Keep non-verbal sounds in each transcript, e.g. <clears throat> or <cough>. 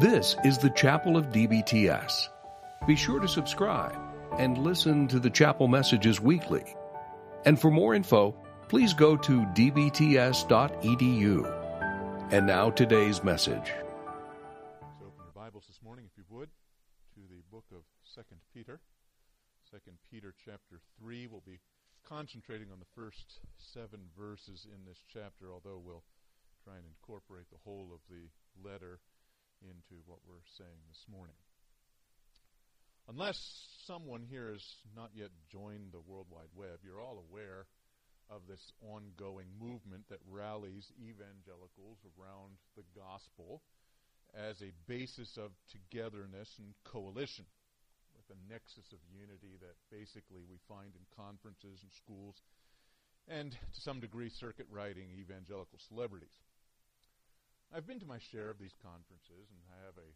This is the Chapel of DBTS. Be sure to subscribe and listen to the chapel messages weekly. And for more info, please go to dbts.edu. And now today's message. So open your Bibles this morning, if you would, to the book of Second Peter. Second Peter chapter 3. We'll be concentrating on the first seven verses in this chapter, although we'll try and incorporate the whole of the letter into what we're saying this morning. Unless someone here has not yet joined the World Wide Web, you're all aware of this ongoing movement that rallies evangelicals around the gospel as a basis of togetherness and coalition, with a nexus of unity that basically we find in conferences and schools, and to some degree, circuit riding evangelical celebrities. I've been to my share of these conferences, and I have a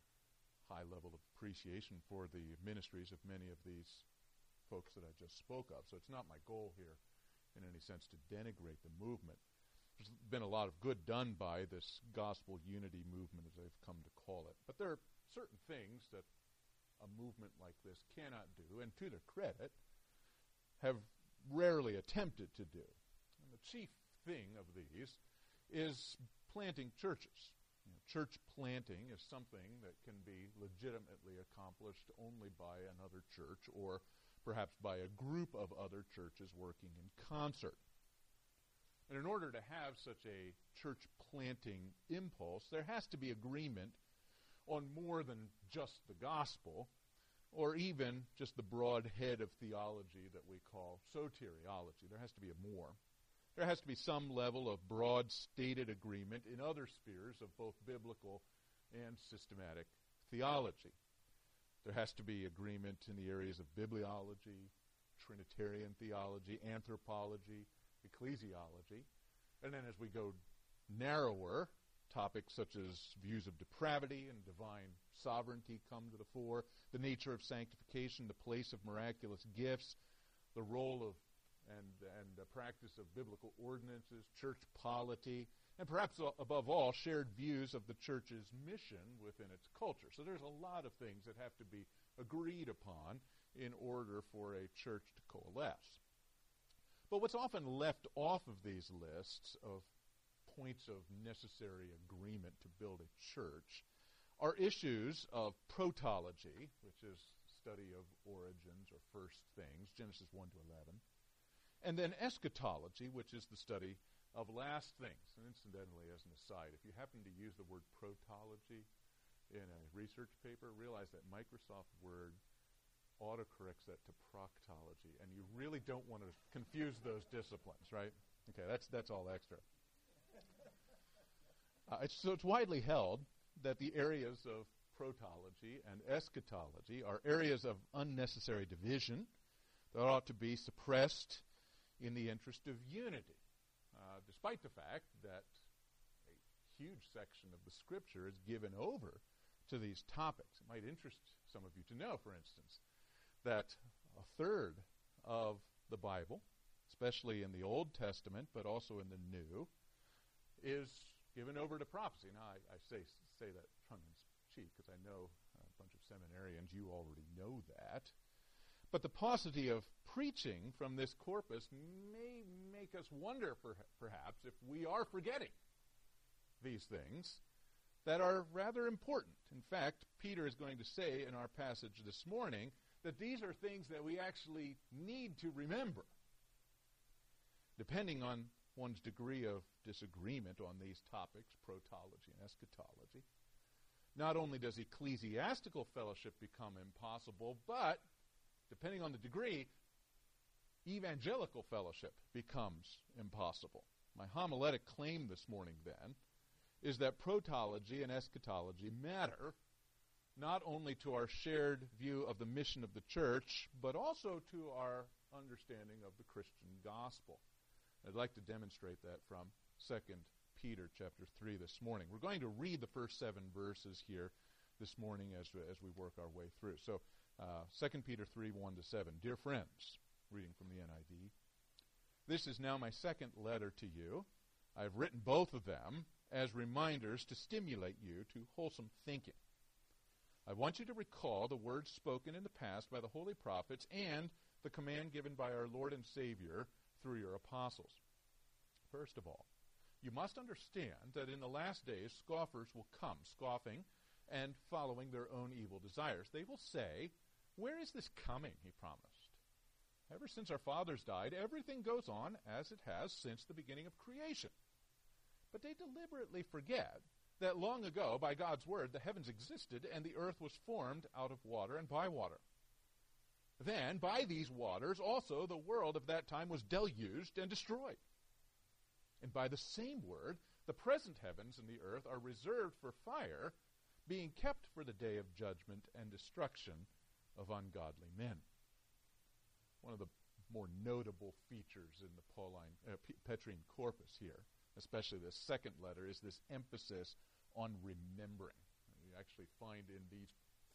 high level of appreciation for the ministries of many of these folks that I just spoke of. So it's not my goal here in any sense to denigrate the movement. There's been a lot of good done by this gospel unity movement, as they've come to call it. But there are certain things that a movement like this cannot do, and to their credit, have rarely attempted to do. And the chief thing of these is planting churches. You know, church planting is something that can be legitimately accomplished only by another church or perhaps by a group of other churches working in concert. And in order to have such a church planting impulse, there has to be agreement on more than just the gospel, or even just the broad head of theology that we call soteriology. There has to be a more. There has to be some level of broad stated agreement in other spheres of both biblical and systematic theology. There has to be agreement in the areas of bibliology, Trinitarian theology, anthropology, ecclesiology. And then as we go narrower, topics such as views of depravity and divine sovereignty come to the fore, the nature of sanctification, the place of miraculous gifts, the role of and, and the practice of biblical ordinances, church polity, and perhaps above all, shared views of the church's mission within its culture. So there's a lot of things that have to be agreed upon in order for a church to coalesce. But what's often left off of these lists of points of necessary agreement to build a church are issues of protology, which is study of origins or first things, Genesis 1 to 11, and then eschatology, which is the study of last things. And incidentally, as an aside, if you happen to use the word protology in a research paper, realize that Microsoft Word autocorrects that to proctology, and you really don't want to confuse those disciplines, right? Okay, that's that's all extra. <laughs> Uh, it's, so it's widely held that the areas of protology and eschatology are areas of unnecessary division that ought to be suppressed in the interest of unity uh, despite the fact that a huge section of the scripture is given over to these topics. It might interest some of you to know, for instance, that a third of the Bible, especially in the Old Testament, but also in the New, is given over to prophecy. Now, I, I say, say that tongue in cheek because I know a bunch of seminarians, you already know that. But the paucity of preaching from this corpus may make us wonder, perhaps, if we are forgetting these things that are rather important. In fact, Peter is going to say in our passage this morning that these are things that we actually need to remember. Depending on one's degree of disagreement on these topics, protology and eschatology, not only does ecclesiastical fellowship become impossible, but depending on the degree, evangelical fellowship becomes impossible. My homiletic claim this morning, then, is that protology and eschatology matter not only to our shared view of the mission of the church, but also to our understanding of the Christian gospel. I'd like to demonstrate that from 2 Peter chapter 3 this morning. We're going to read the first seven verses here this morning as, as we work our way through. So uh, 2 Peter 3 1 to 7. Dear friends, reading from the NIV, this is now my second letter to you. I have written both of them as reminders to stimulate you to wholesome thinking. I want you to recall the words spoken in the past by the holy prophets and the command given by our Lord and Savior through your apostles. First of all, you must understand that in the last days scoffers will come, scoffing and following their own evil desires. They will say, Where is this coming? He promised. Ever since our fathers died, everything goes on as it has since the beginning of creation. But they deliberately forget that long ago, by God's word, the heavens existed and the earth was formed out of water and by water. Then, by these waters, also the world of that time was deluged and destroyed. And by the same word, the present heavens and the earth are reserved for fire, being kept for the day of judgment and destruction of ungodly men. One of the more notable features in the Pauline, uh, Petrine corpus here, especially the second letter, is this emphasis on remembering. You actually find in these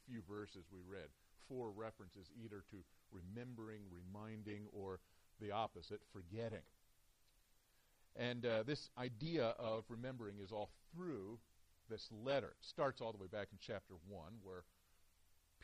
few verses we read four references either to remembering, reminding, or the opposite, forgetting. And uh, this idea of remembering is all through this letter. It starts all the way back in chapter 1, where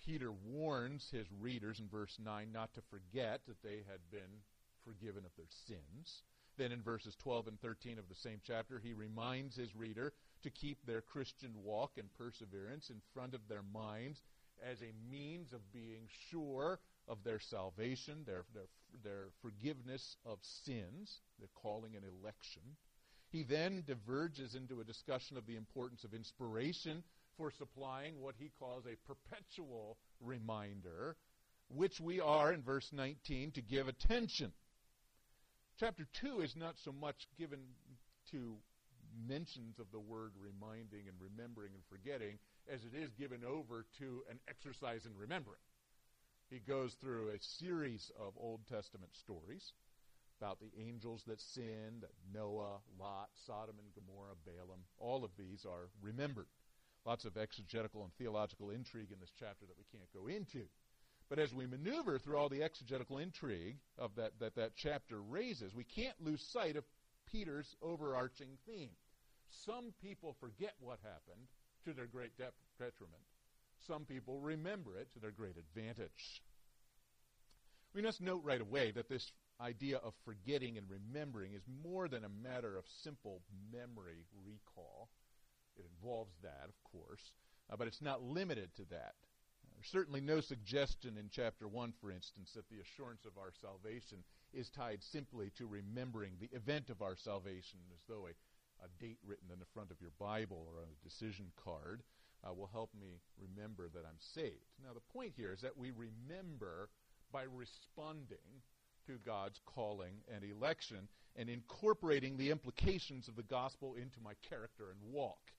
Peter warns his readers in verse 9 not to forget that they had been forgiven of their sins. Then in verses 12 and 13 of the same chapter, he reminds his reader to keep their Christian walk and perseverance in front of their minds as a means of being sure of their salvation, their, their, their forgiveness of sins, their calling and election. He then diverges into a discussion of the importance of inspiration for supplying what he calls a perpetual reminder, which we are, in verse 19, to give attention. Chapter 2 is not so much given to mentions of the word reminding and remembering and forgetting as it is given over to an exercise in remembering. He goes through a series of Old Testament stories about the angels that sinned, Noah, Lot, Sodom and Gomorrah, Balaam. All of these are remembered. Lots of exegetical and theological intrigue in this chapter that we can't go into. But as we maneuver through all the exegetical intrigue of that, that that chapter raises, we can't lose sight of Peter's overarching theme. Some people forget what happened to their great de- detriment. Some people remember it to their great advantage. We must note right away that this idea of forgetting and remembering is more than a matter of simple memory recall. It involves that, of course, uh, but it's not limited to that. There's certainly no suggestion in chapter 1, for instance, that the assurance of our salvation is tied simply to remembering the event of our salvation as though a a date written in the front of your Bible or on a decision card uh, will help me remember that I'm saved. Now, the point here is that we remember by responding to God's calling and election and incorporating the implications of the gospel into my character and walk.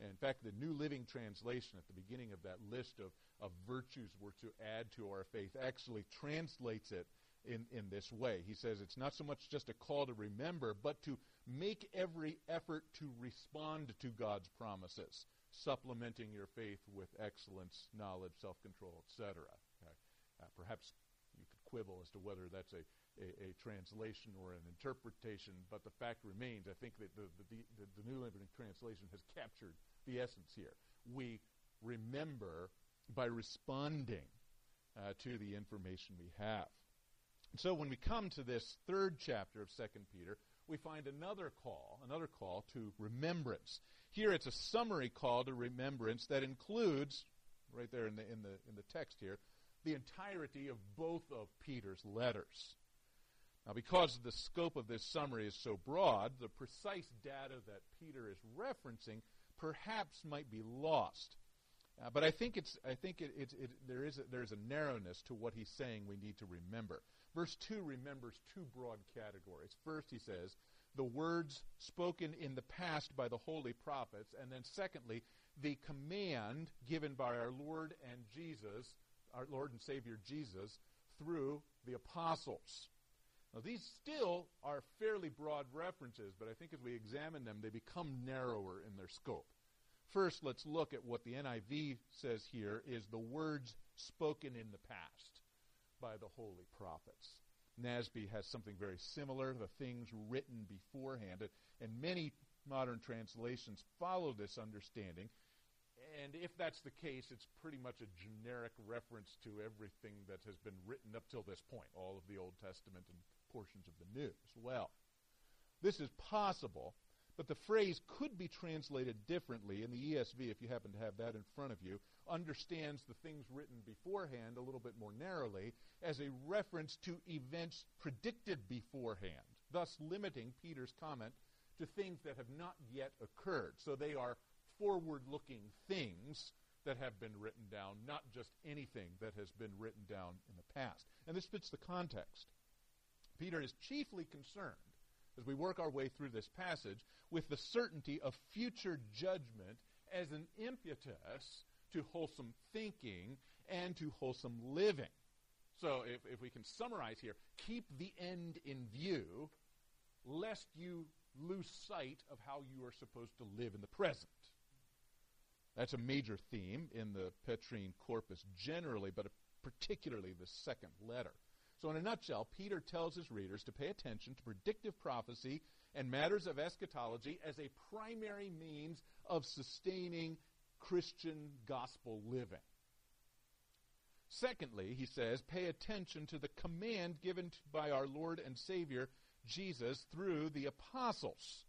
And in fact, the New Living Translation at the beginning of that list of, of virtues we're to add to our faith actually translates it in, in this way. He says it's not so much just a call to remember, but to make every effort to respond to God's promises, supplementing your faith with excellence, knowledge, self control, etc. Okay? Uh, perhaps you could quibble as to whether that's a, a, a, translation or an interpretation, but the fact remains, I think that the, the, the, the New Living Translation has captured the essence here. We remember by responding uh, to the information we have. So when we come to this third chapter of 2 Peter, we find another call, another call to remembrance. Here it's a summary call to remembrance that includes, right there in the, in the, in the text here, the entirety of both of Peter's letters. Now, because the scope of this summary is so broad, the precise data that Peter is referencing perhaps might be lost. Uh, but I think it's I think it, it, it, there is a, there's a narrowness to what he's saying we need to remember. Verse 2 remembers two broad categories. First, he says, the words spoken in the past by the holy prophets, and then secondly, the command given by our Lord and Jesus, our Lord and Savior Jesus, through the apostles. Now, these still are fairly broad references, but I think as we examine them, they become narrower in their scope. First, let's look at what the NIV says here is the words spoken in the past by the holy prophets. NASB has something very similar, the things written beforehand. And many modern translations follow this understanding and if that's the case, it's pretty much a generic reference to everything that has been written up till this point, all of the Old Testament and portions of the news. well. This is possible, but the phrase could be translated differently in the ESV, if you happen to have that in front of you, understands the things written beforehand a little bit more narrowly as a reference to events predicted beforehand, thus limiting Peter's comment to things that have not yet occurred. So they are forward looking things that have been written down, not just anything that has been written down in the past. And this fits the context. Peter is chiefly concerned, as we work our way through this passage, with the certainty of future judgment as an impetus to wholesome thinking and to wholesome living. So, if, if we can summarize here, keep the end in view, lest you lose sight of how you are supposed to live in the present. That's a major theme in the Petrine corpus generally, but particularly the second letter. So, in a nutshell, Peter tells his readers to pay attention to predictive prophecy and matters of eschatology as a primary means of sustaining Christian gospel living. Secondly, he says, pay attention to the command given by our Lord and Savior Jesus through the apostles.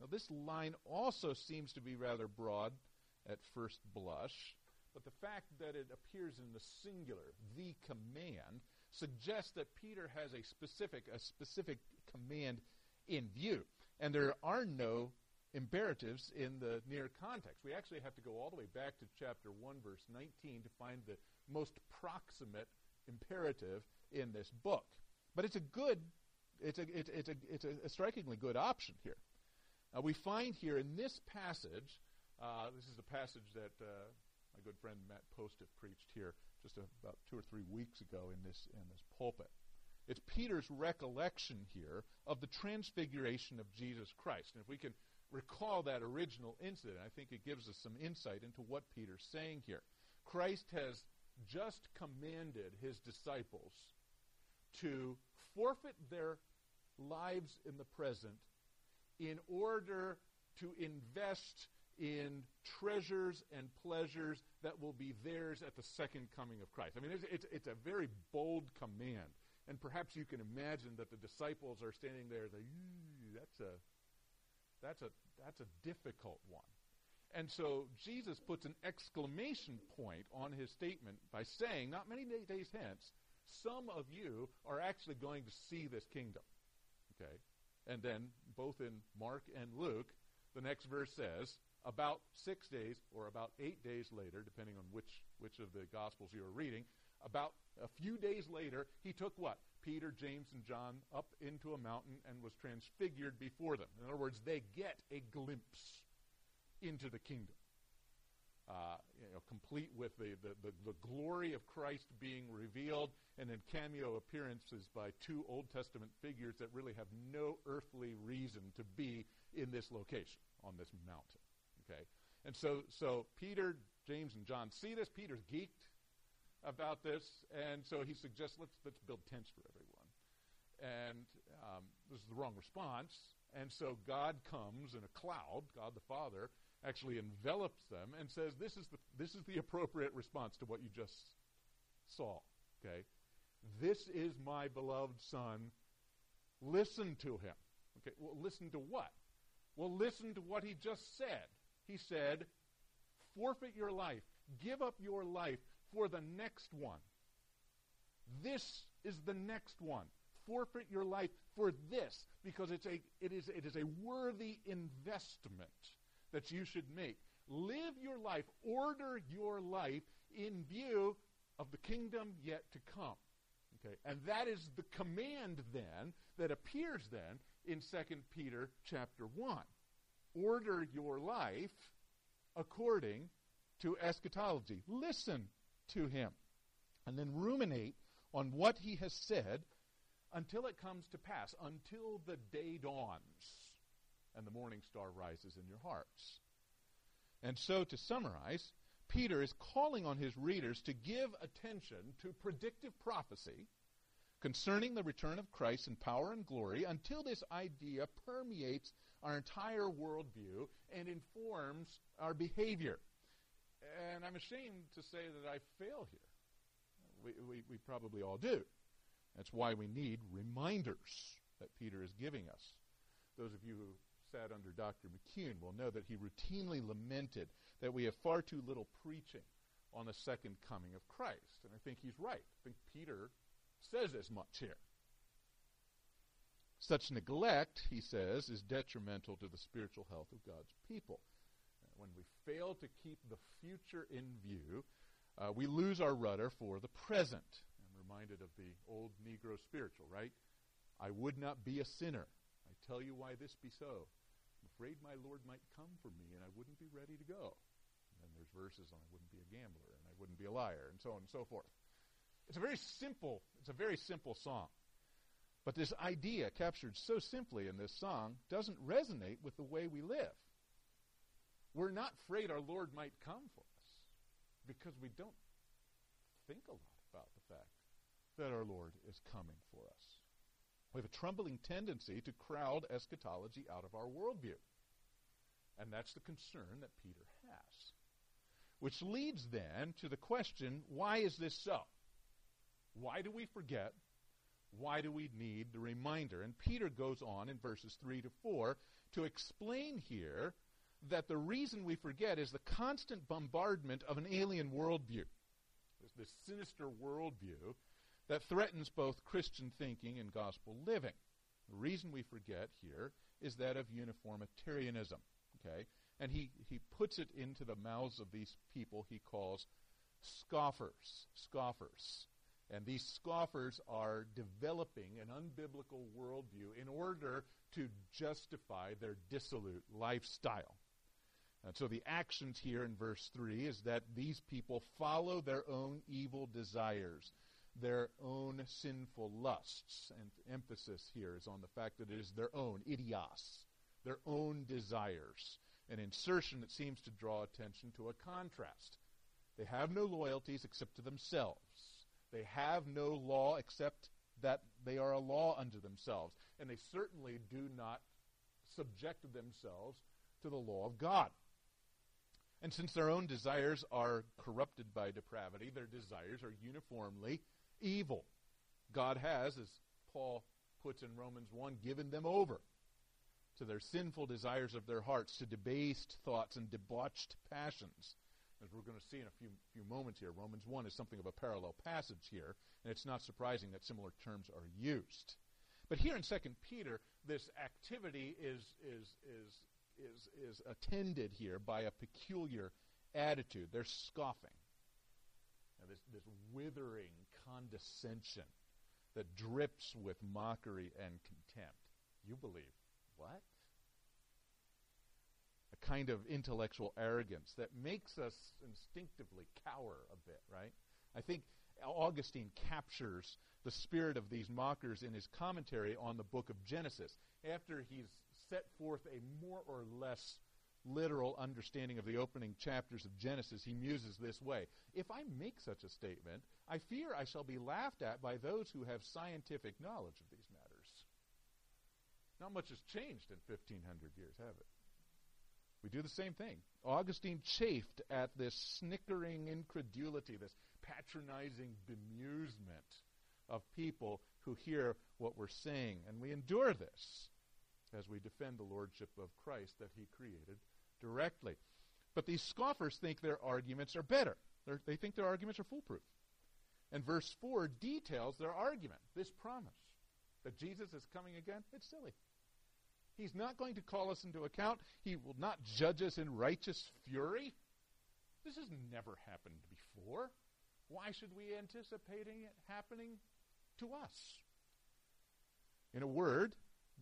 Now, this line also seems to be rather broad at first blush, but the fact that it appears in the singular, the command, suggests that Peter has a specific, a specific command in view. And there are no imperatives in the near context. We actually have to go all the way back to chapter 1, verse 19 to find the most proximate imperative in this book. But it's a good, it's a, it's, it's a, it's a, strikingly good option here. Uh, we find here in this passage, uh, this is a passage that uh, my good friend Matt Postiff preached here just a, about two or three weeks ago in this, in this pulpit. It's Peter's recollection here of the transfiguration of Jesus Christ. And if we can recall that original incident, I think it gives us some insight into what Peter's saying here. Christ has just commanded his disciples to forfeit their lives in the present in order to invest in treasures and pleasures that will be theirs at the second coming of Christ. I mean, it's, it's, it's a very bold command. And perhaps you can imagine that the disciples are standing there, like, that's a, that's a, that's a difficult one. And so Jesus puts an exclamation point on his statement by saying, not many days hence, some of you are actually going to see this kingdom. Okay? And then, both in Mark and Luke, the next verse says, about six days or about eight days later, depending on which, which of the Gospels you are reading, about a few days later, he took what? Peter, James, and John up into a mountain and was transfigured before them. In other words, they get a glimpse into the kingdom. Uh, you know, complete with the, the, the, the, glory of Christ being revealed, and then cameo appearances by two Old Testament figures that really have no earthly reason to be in this location on this mountain. Okay, and so so Peter, James, and John see this. Peter's geeked about this, and so he suggests let's let's build tents for everyone. And um, this is the wrong response, and so God comes in a cloud. God the Father actually envelops them and says, "This is the this is the appropriate response to what you just saw." Okay, this is my beloved Son. Listen to him. Okay, well, listen to what? Well, listen to what he just said. He said, "Forfeit your life. Give up your life for the next one. This is the next one. Forfeit your life for this because it's a, it, is, it is a worthy investment that you should make. Live your life, order your life in view of the kingdom yet to come. Okay, and that is the command then that appears then in 2 Peter chapter 1. Order your life according to eschatology. Listen to him. And then ruminate on what he has said until it comes to pass, until the day dawns and the morning star rises in your hearts. And so, to summarize, Peter is calling on his readers to give attention to predictive prophecy concerning the return of Christ in power and glory until this idea permeates our entire worldview and informs our behavior. And I'm ashamed to say that I fail here. We, we, we probably all do. That's why we need reminders that Peter is giving us. Those of you who sat under Dr. McCune will know that he routinely lamented that we have far too little preaching on the second coming of Christ. And I think he's right. I think Peter says as much here. Such neglect, he says, is detrimental to the spiritual health of God's people. When we fail to keep the future in view, uh, we lose our rudder for the present. I'm reminded of the old Negro spiritual, right? I would not be a sinner. I tell you why this be so. I'm afraid my Lord might come for me, and I wouldn't be ready to go. And then there's verses on I wouldn't be a gambler, and I wouldn't be a liar, and so on and so forth. It's a very simple, it's a very simple song. But this idea captured so simply in this song doesn't resonate with the way we live. We're not afraid our Lord might come for us because we don't think a lot about the fact that our Lord is coming for us. We have a trembling tendency to crowd eschatology out of our worldview. And that's the concern that Peter has. Which leads then to the question why is this so? Why do we forget? Why do we need the reminder? And Peter goes on in verses 3 to 4 to explain here that the reason we forget is the constant bombardment of an alien worldview. There's this sinister worldview that threatens both Christian thinking and gospel living. The reason we forget here is that of uniformitarianism. Okay? And he, he puts it into the mouths of these people he calls scoffers. Scoffers. And these scoffers are developing an unbiblical worldview in order to justify their dissolute lifestyle. And so the actions here in verse 3 is that these people follow their own evil desires, their own sinful lusts. And emphasis here is on the fact that it is their own, idios, their own desires. An insertion that seems to draw attention to a contrast. They have no loyalties except to themselves. They have no law except that they are a law unto themselves. And they certainly do not subject themselves to the law of God. And since their own desires are corrupted by depravity, their desires are uniformly evil. God has, as Paul puts in Romans 1, given them over to their sinful desires of their hearts, to debased thoughts and debauched passions. As we're going to see in a few, few moments here, Romans 1 is something of a parallel passage here, and it's not surprising that similar terms are used. But here in 2 Peter, this activity is, is, is is, is attended here by a peculiar attitude. They're scoffing. Now, this, this withering condescension that drips with mockery and contempt. You believe what? Kind of intellectual arrogance that makes us instinctively cower a bit, right? I think Augustine captures the spirit of these mockers in his commentary on the book of Genesis. After he's set forth a more or less literal understanding of the opening chapters of Genesis, he muses this way If I make such a statement, I fear I shall be laughed at by those who have scientific knowledge of these matters. Not much has changed in 1500 years, have it? We do the same thing. Augustine chafed at this snickering incredulity, this patronizing bemusement of people who hear what we're saying. And we endure this as we defend the lordship of Christ that he created directly. But these scoffers think their arguments are better. They're, they think their arguments are foolproof. And verse 4 details their argument, this promise that Jesus is coming again. It's silly. He's not going to call us into account. He will not judge us in righteous fury. This has never happened before. Why should we anticipating it happening to us? In a word,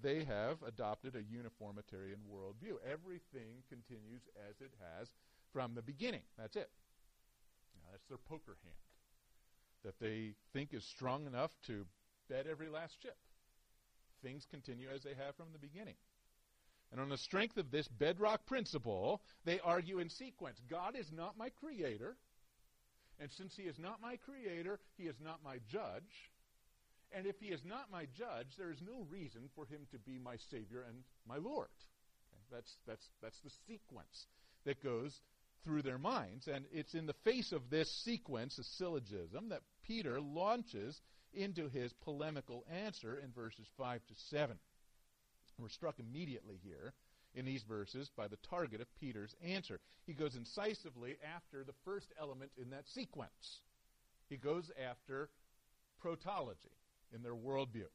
they have adopted a uniformitarian worldview. Everything continues as it has from the beginning. That's it. Now, that's their poker hand that they think is strong enough to bet every last chip. Things continue as they have from the beginning. And on the strength of this bedrock principle, they argue in sequence God is not my creator. And since he is not my creator, he is not my judge. And if he is not my judge, there is no reason for him to be my Savior and my Lord. Okay? That's, that's, that's the sequence that goes through their minds. And it's in the face of this sequence, a syllogism, that Peter launches into his polemical answer in verses 5 to 7. We're struck immediately here in these verses by the target of Peter's answer. He goes incisively after the first element in that sequence. He goes after protology in their worldview.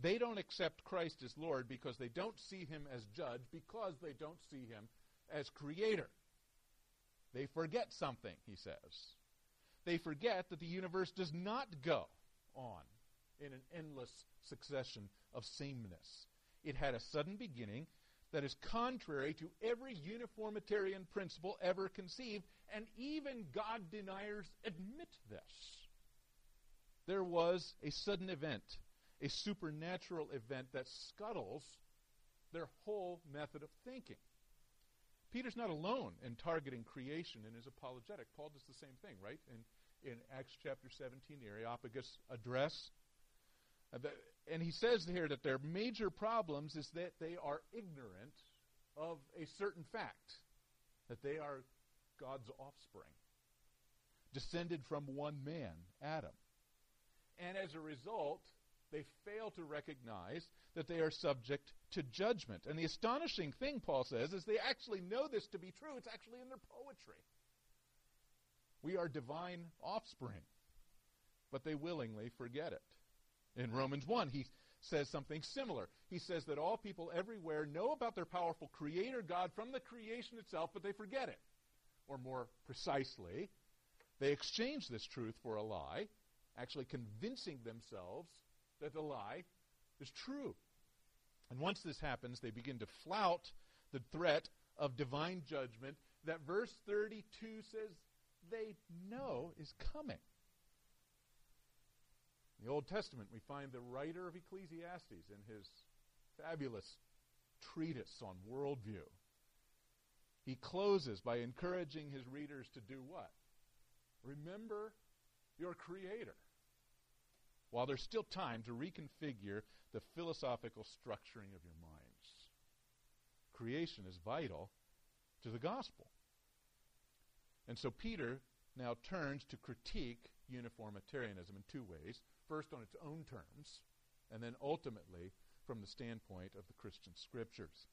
They don't accept Christ as Lord because they don't see him as judge, because they don't see him as creator. They forget something, he says. They forget that the universe does not go on in an endless succession of sameness. It had a sudden beginning that is contrary to every uniformitarian principle ever conceived, and even God deniers admit this. There was a sudden event, a supernatural event that scuttles their whole method of thinking. Peter's not alone in targeting creation in his apologetic. Paul does the same thing, right? In, in Acts chapter 17, the Areopagus address. Uh, and he says here that their major problems is that they are ignorant of a certain fact that they are God's offspring, descended from one man, Adam. And as a result, they fail to recognize that they are subject to judgment. And the astonishing thing, Paul says, is they actually know this to be true. It's actually in their poetry. We are divine offspring, but they willingly forget it. In Romans 1, he says something similar. He says that all people everywhere know about their powerful creator God from the creation itself, but they forget it. Or more precisely, they exchange this truth for a lie, actually convincing themselves that the lie is true. And once this happens, they begin to flout the threat of divine judgment that verse 32 says they know is coming. In the Old Testament, we find the writer of Ecclesiastes in his fabulous treatise on worldview. He closes by encouraging his readers to do what? Remember your Creator. While there's still time to reconfigure the philosophical structuring of your minds. Creation is vital to the gospel. And so Peter now turns to critique uniformitarianism in two ways first on its own terms, and then ultimately from the standpoint of the Christian scriptures.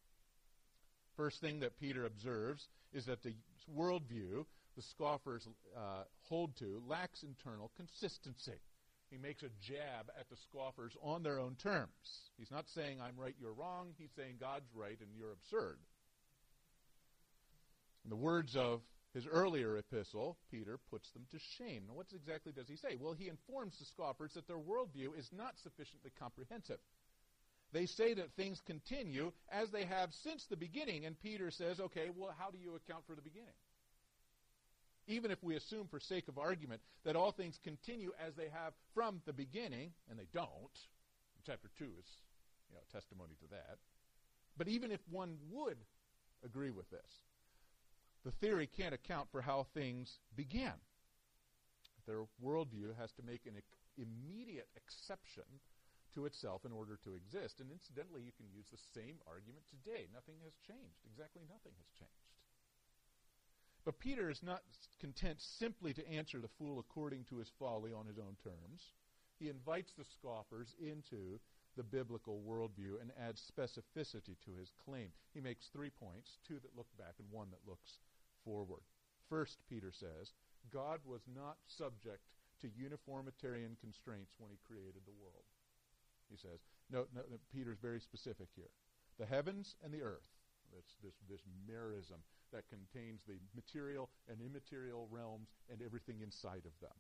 First thing that Peter observes is that the worldview the scoffers uh, hold to lacks internal consistency. He makes a jab at the scoffers on their own terms. He's not saying, I'm right, you're wrong. He's saying, God's right and you're absurd. In the words of his earlier epistle, Peter puts them to shame. Now, what exactly does he say? Well, he informs the scoffers that their worldview is not sufficiently comprehensive. They say that things continue as they have since the beginning, and Peter says, okay, well, how do you account for the beginning? Even if we assume, for sake of argument, that all things continue as they have from the beginning, and they don't, chapter 2 is you know, testimony to that. But even if one would agree with this, the theory can't account for how things began. Their worldview has to make an immediate exception to itself in order to exist. And incidentally, you can use the same argument today. Nothing has changed. Exactly nothing has changed. But Peter is not content simply to answer the fool according to his folly on his own terms. He invites the scoffers into the biblical worldview and adds specificity to his claim. He makes three points two that look back and one that looks forward. First, Peter says, God was not subject to uniformitarian constraints when he created the world. He says, no, no, no Peter's very specific here. The heavens and the earth, this, this, this merism that contains the material and immaterial realms and everything inside of them,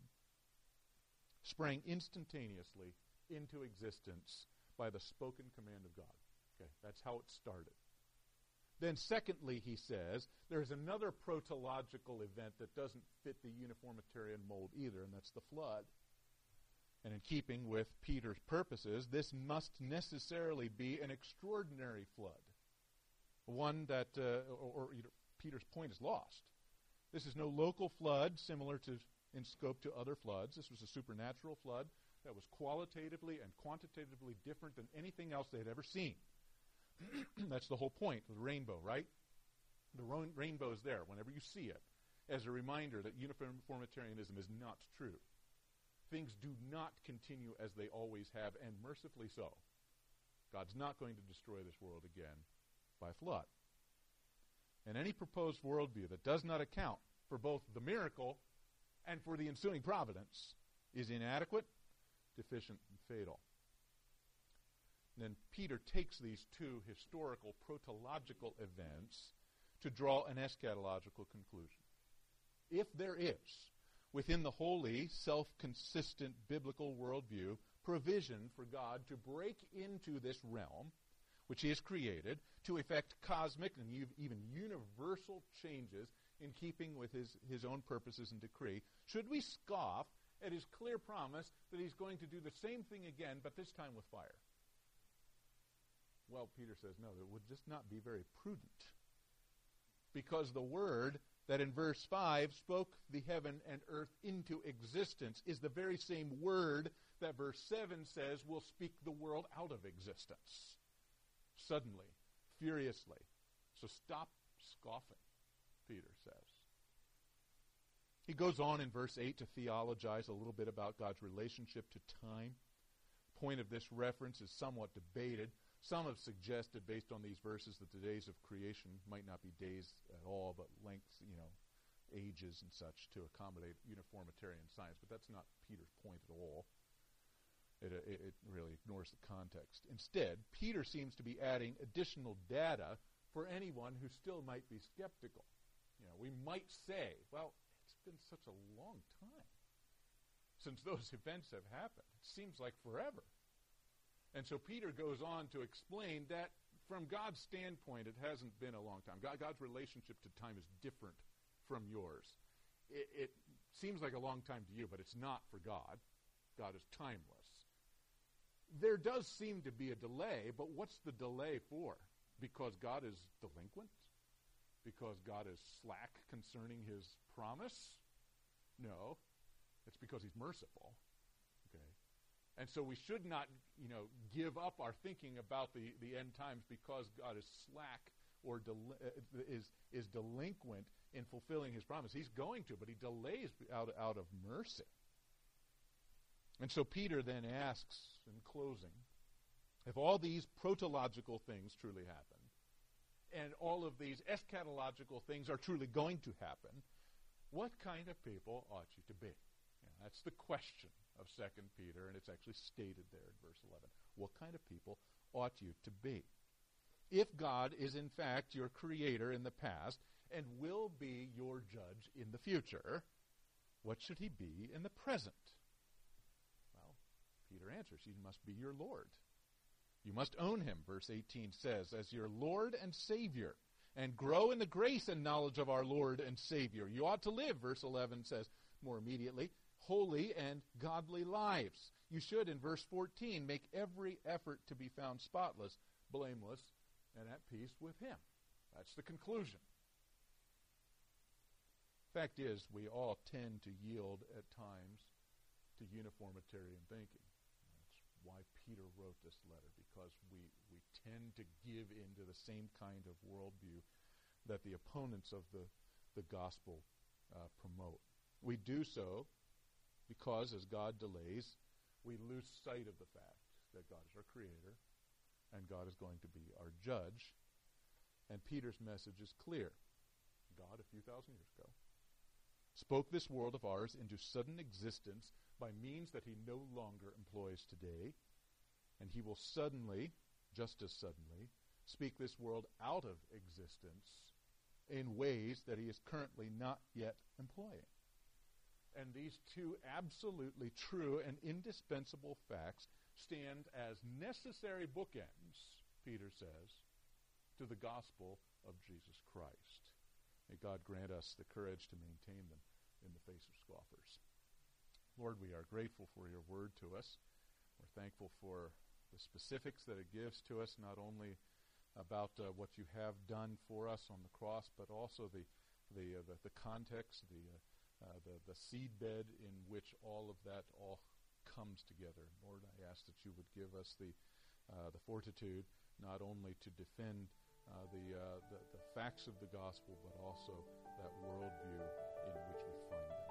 sprang instantaneously into existence by the spoken command of God. Okay, that's how it started. Then, secondly, he says, there's another protological event that doesn't fit the uniformitarian mold either, and that's the flood. And in keeping with Peter's purposes, this must necessarily be an extraordinary flood. One that, uh, or, or you know, Peter's point is lost. This is no local flood similar to in scope to other floods. This was a supernatural flood that was qualitatively and quantitatively different than anything else they had ever seen. <clears throat> That's the whole point of the rainbow, right? The rainbow is there whenever you see it as a reminder that uniformitarianism is not true. Things do not continue as they always have, and mercifully so. God's not going to destroy this world again by flood. And any proposed worldview that does not account for both the miracle and for the ensuing providence is inadequate, deficient, and fatal. And then Peter takes these two historical protological events to draw an eschatological conclusion. If there is, within the holy, self consistent biblical worldview, provision for God to break into this realm, which He has created, to effect cosmic and even universal changes in keeping with His, his own purposes and decree, should we scoff at His clear promise that He's going to do the same thing again, but this time with fire? Well, Peter says, no, it would just not be very prudent. Because the Word that in verse 5 spoke the heaven and earth into existence is the very same Word that verse 7 says will speak the world out of existence. Suddenly, furiously. So stop scoffing, Peter says. He goes on in verse 8 to theologize a little bit about God's relationship to time. Point of this reference is somewhat debated. Some have suggested, based on these verses, that the days of creation might not be days at all, but lengths, you know, ages and such to accommodate uniformitarian science. But that's not Peter's point at all. It, uh, it, it really ignores the context. Instead, Peter seems to be adding additional data for anyone who still might be skeptical. You know, we might say, well, it's been such a long time since those <laughs> events have happened. It seems like forever. And so Peter goes on to explain that from God's standpoint, it hasn't been a long time. God, God's relationship to time is different from yours. It, it seems like a long time to you, but it's not for God. God is timeless. There does seem to be a delay, but what's the delay for? Because God is delinquent? Because God is slack concerning his promise? No. It's because he's merciful. And so we should not, you know, give up our thinking about the, the end times because God is slack or del- uh, is, is delinquent in fulfilling his promise. He's going to, but he delays out, out of mercy. And so Peter then asks in closing if all these protological things truly happen, and all of these eschatological things are truly going to happen, what kind of people ought you to be? Yeah, that's the question of 2 Peter, and it's actually stated there in verse 11. What kind of people ought you to be? If God is in fact your creator in the past and will be your judge in the future, what should he be in the present? Well, Peter answers, he must be your Lord. You must own him, verse 18 says, as your Lord and Savior, and grow in the grace and knowledge of our Lord and Savior. You ought to live, verse 11 says more immediately, holy and godly lives. You should, in verse 14, make every effort to be found spotless, blameless, and at peace with Him. That's the conclusion. Fact is, we all tend to yield at times to uniformitarian thinking. That's why Peter wrote this letter, because we, we tend to give into the same kind of worldview that the opponents of the, the gospel uh, promote. We do so because as God delays, we lose sight of the fact that God is our creator and God is going to be our judge. And Peter's message is clear. God, a few thousand years ago, spoke this world of ours into sudden existence by means that he no longer employs today. And he will suddenly, just as suddenly, speak this world out of existence in ways that he is currently not yet employing. And these two absolutely true and indispensable facts stand as necessary bookends, Peter says, to the gospel of Jesus Christ. May God grant us the courage to maintain them in the face of scoffers. Lord, we are grateful for your word to us. We're thankful for the specifics that it gives to us, not only about uh, what you have done for us on the cross, but also the the uh, the, the, context, the uh, uh, the, the seedbed in which all of that all comes together. Lord, I ask that you would give us the, uh, the fortitude not only to defend uh, the, uh, the, the facts of the gospel, but also that worldview in which we find them.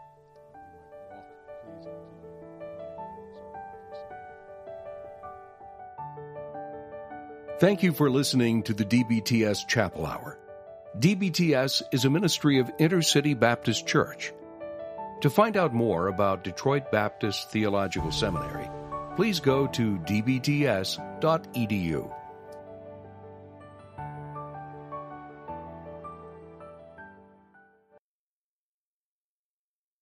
That we might walk pleasing to you. Thank you for listening to the DBTS Chapel Hour. DBTS is a ministry of Intercity Baptist Church. To find out more about Detroit Baptist Theological Seminary, please go to dbts.edu.